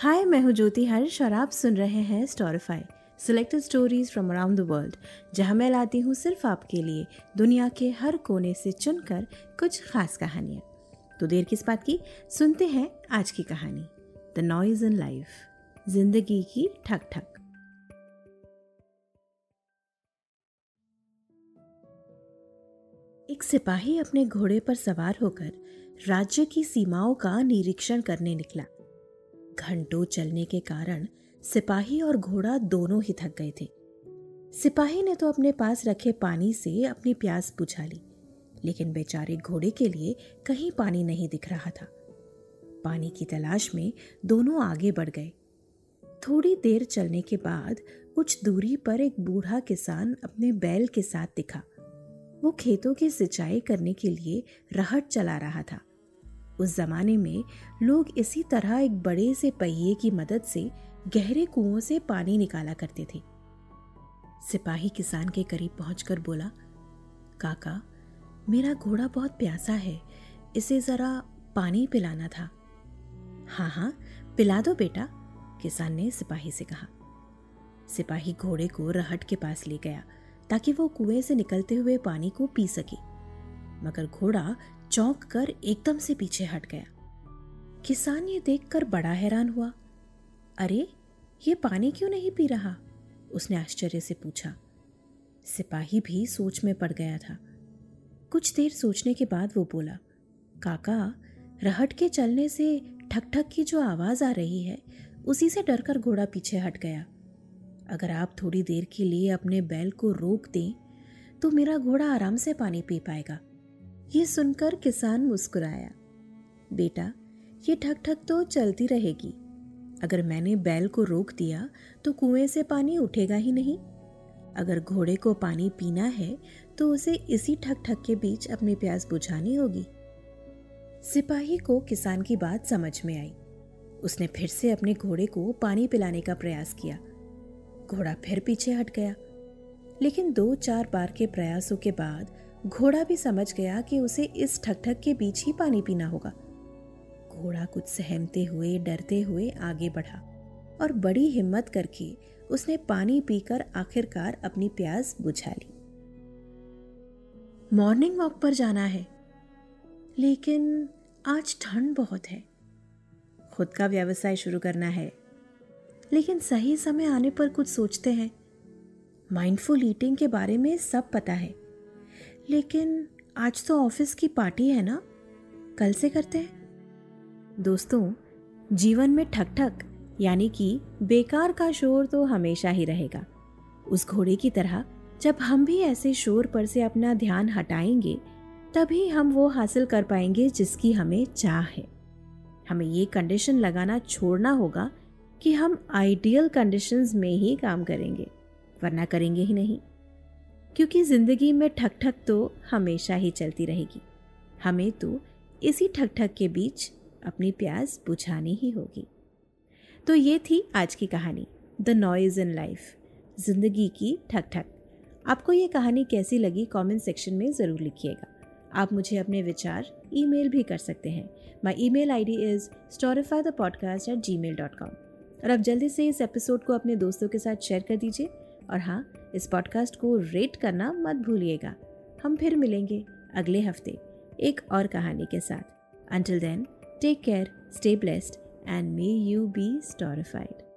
हाय, मैं हूँ ज्योति हर्ष और आप सुन रहे हैं Storify selected stories from around the world जहाँ मैं लाती हूँ सिर्फ़ आपके लिए दुनिया के हर कोने से चुनकर कुछ खास कहानियाँ। तो देर किस बात की? सुनते हैं आज की कहानी द नॉइज़ इन लाइफ ज़िंदगी की ठक ठक एक सिपाही अपने घोड़े पर सवार होकर राज्य की सीमाओं का निरीक्षण करने निकला। घंटों चलने के कारण सिपाही और घोड़ा दोनों ही थक गए थे। सिपाही ने तो अपने पास रखे पानी से अपनी प्यास बुझा ली, लेकिन बेचारे घोड़े के लिए कहीं पानी नहीं दिख रहा था। पानी की तलाश में दोनों आगे बढ़ गए। थोड़ी देर चलने के बाद कुछ दूरी पर एक बूढ़ा किसान अपने बैल के साथ दिखा। वो खेतों की सिंचाई करने के लिए रहट चला रहा था। उस जमाने में लोग इसी तरह एक बड़े से पहिए की मदद से गहरे कुओं से पानी निकाला करते थे। सिपाही किसान के करीब पहुंचकर बोला, काका, मेरा घोड़ा बहुत प्यासा है, इसे जरा पानी पिलाना था। हाँ हाँ पिला दो बेटा, किसान ने सिपाही से कहा। सिपाही घोड़े को रहट के पास ले गया, ताकि वो कुएँ से निकलते हुए पानी को पी सके। मगर घोड़ा चौंक कर एकदम से पीछे हट गया। किसान ये देखकर बड़ा हैरान हुआ। अरे, ये पानी क्यों नहीं पी रहा? उसने आश्चर्य से पूछा। सिपाही भी सोच में पड़ गया था। कुछ देर सोचने के बाद वो बोला, काका, रहट के चलने से ठक ठक की जो आवाज़ आ रही है, उसी से डरकर घोड़ा पीछे हट गया। अगर आप थोड़ी देर के लिए अपने बैल को रोक दें तो मेरा घोड़ा आराम से पानी पी पाएगा। ये सुनकर किसान मुस्कुराया। बेटा, ये ठक ठक तो चलती रहेगी। अगर मैंने बैल को रोक दिया तो कुएँ से पानी उठेगा ही नहीं। अगर घोड़े को पानी पीना है तो उसे इसी ठक ठक के बीच अपनी प्यास बुझानी होगी। सिपाही को किसान की बात समझ में आई। उसने फिर से अपने घोड़े को पानी पिलाने का प्रयास किया। घोड़ा फिर पीछे हट गया। लेकिन दो चार बार के प्रयासों के बाद घोड़ा भी समझ गया कि उसे इस ठक ठक के बीच ही पानी पीना होगा। घोड़ा कुछ सहमते हुए, डरते हुए आगे बढ़ा और बड़ी हिम्मत करके उसने पानी पीकर आखिरकार अपनी प्यास बुझा ली। मॉर्निंग वॉक पर जाना है, लेकिन आज ठंड बहुत है। खुद का व्यवसाय शुरू करना है, लेकिन सही समय आने पर कुछ सोचते हैं। माइंडफुल ईटिंग के बारे में सब पता है। लेकिन आज तो ऑफ़िस की पार्टी है ना? कल से करते हैं। दोस्तों, जीवन में ठक ठक यानी कि बेकार का शोर तो हमेशा ही रहेगा। उस घोड़े की तरह, जब हम भी ऐसे शोर पर से अपना ध्यान हटाएँगे, तभी हम वो हासिल कर पाएँगे जिसकी हमें चाह है। हमें ये कंडीशन लगाना छोड़ना होगा कि हम आइडियल कंडीशंस में ही काम करेंगे, वरना करेंगे ही नहीं। क्योंकि ज़िंदगी में ठक ठक तो हमेशा ही चलती रहेगी। हमें तो इसी ठक ठक के बीच अपनी प्यास बुझानी ही होगी। तो ये थी आज की कहानी द नॉइज़ इन लाइफ ज़िंदगी की ठक ठक आपको ये कहानी कैसी लगी कमेंट सेक्शन में ज़रूर लिखिएगा। आप मुझे अपने विचार ईमेल भी कर सकते हैं। My email ID is Storify the podcast at Gmail dot com और आप जल्दी से इस एपिसोड को अपने दोस्तों के साथ शेयर कर दीजिए। और हाँ इस पॉडकास्ट को रेट करना मत भूलिएगा। हम फिर मिलेंगे अगले हफ़्ते एक और कहानी के साथ। Until then take care stay blessed and may you be storified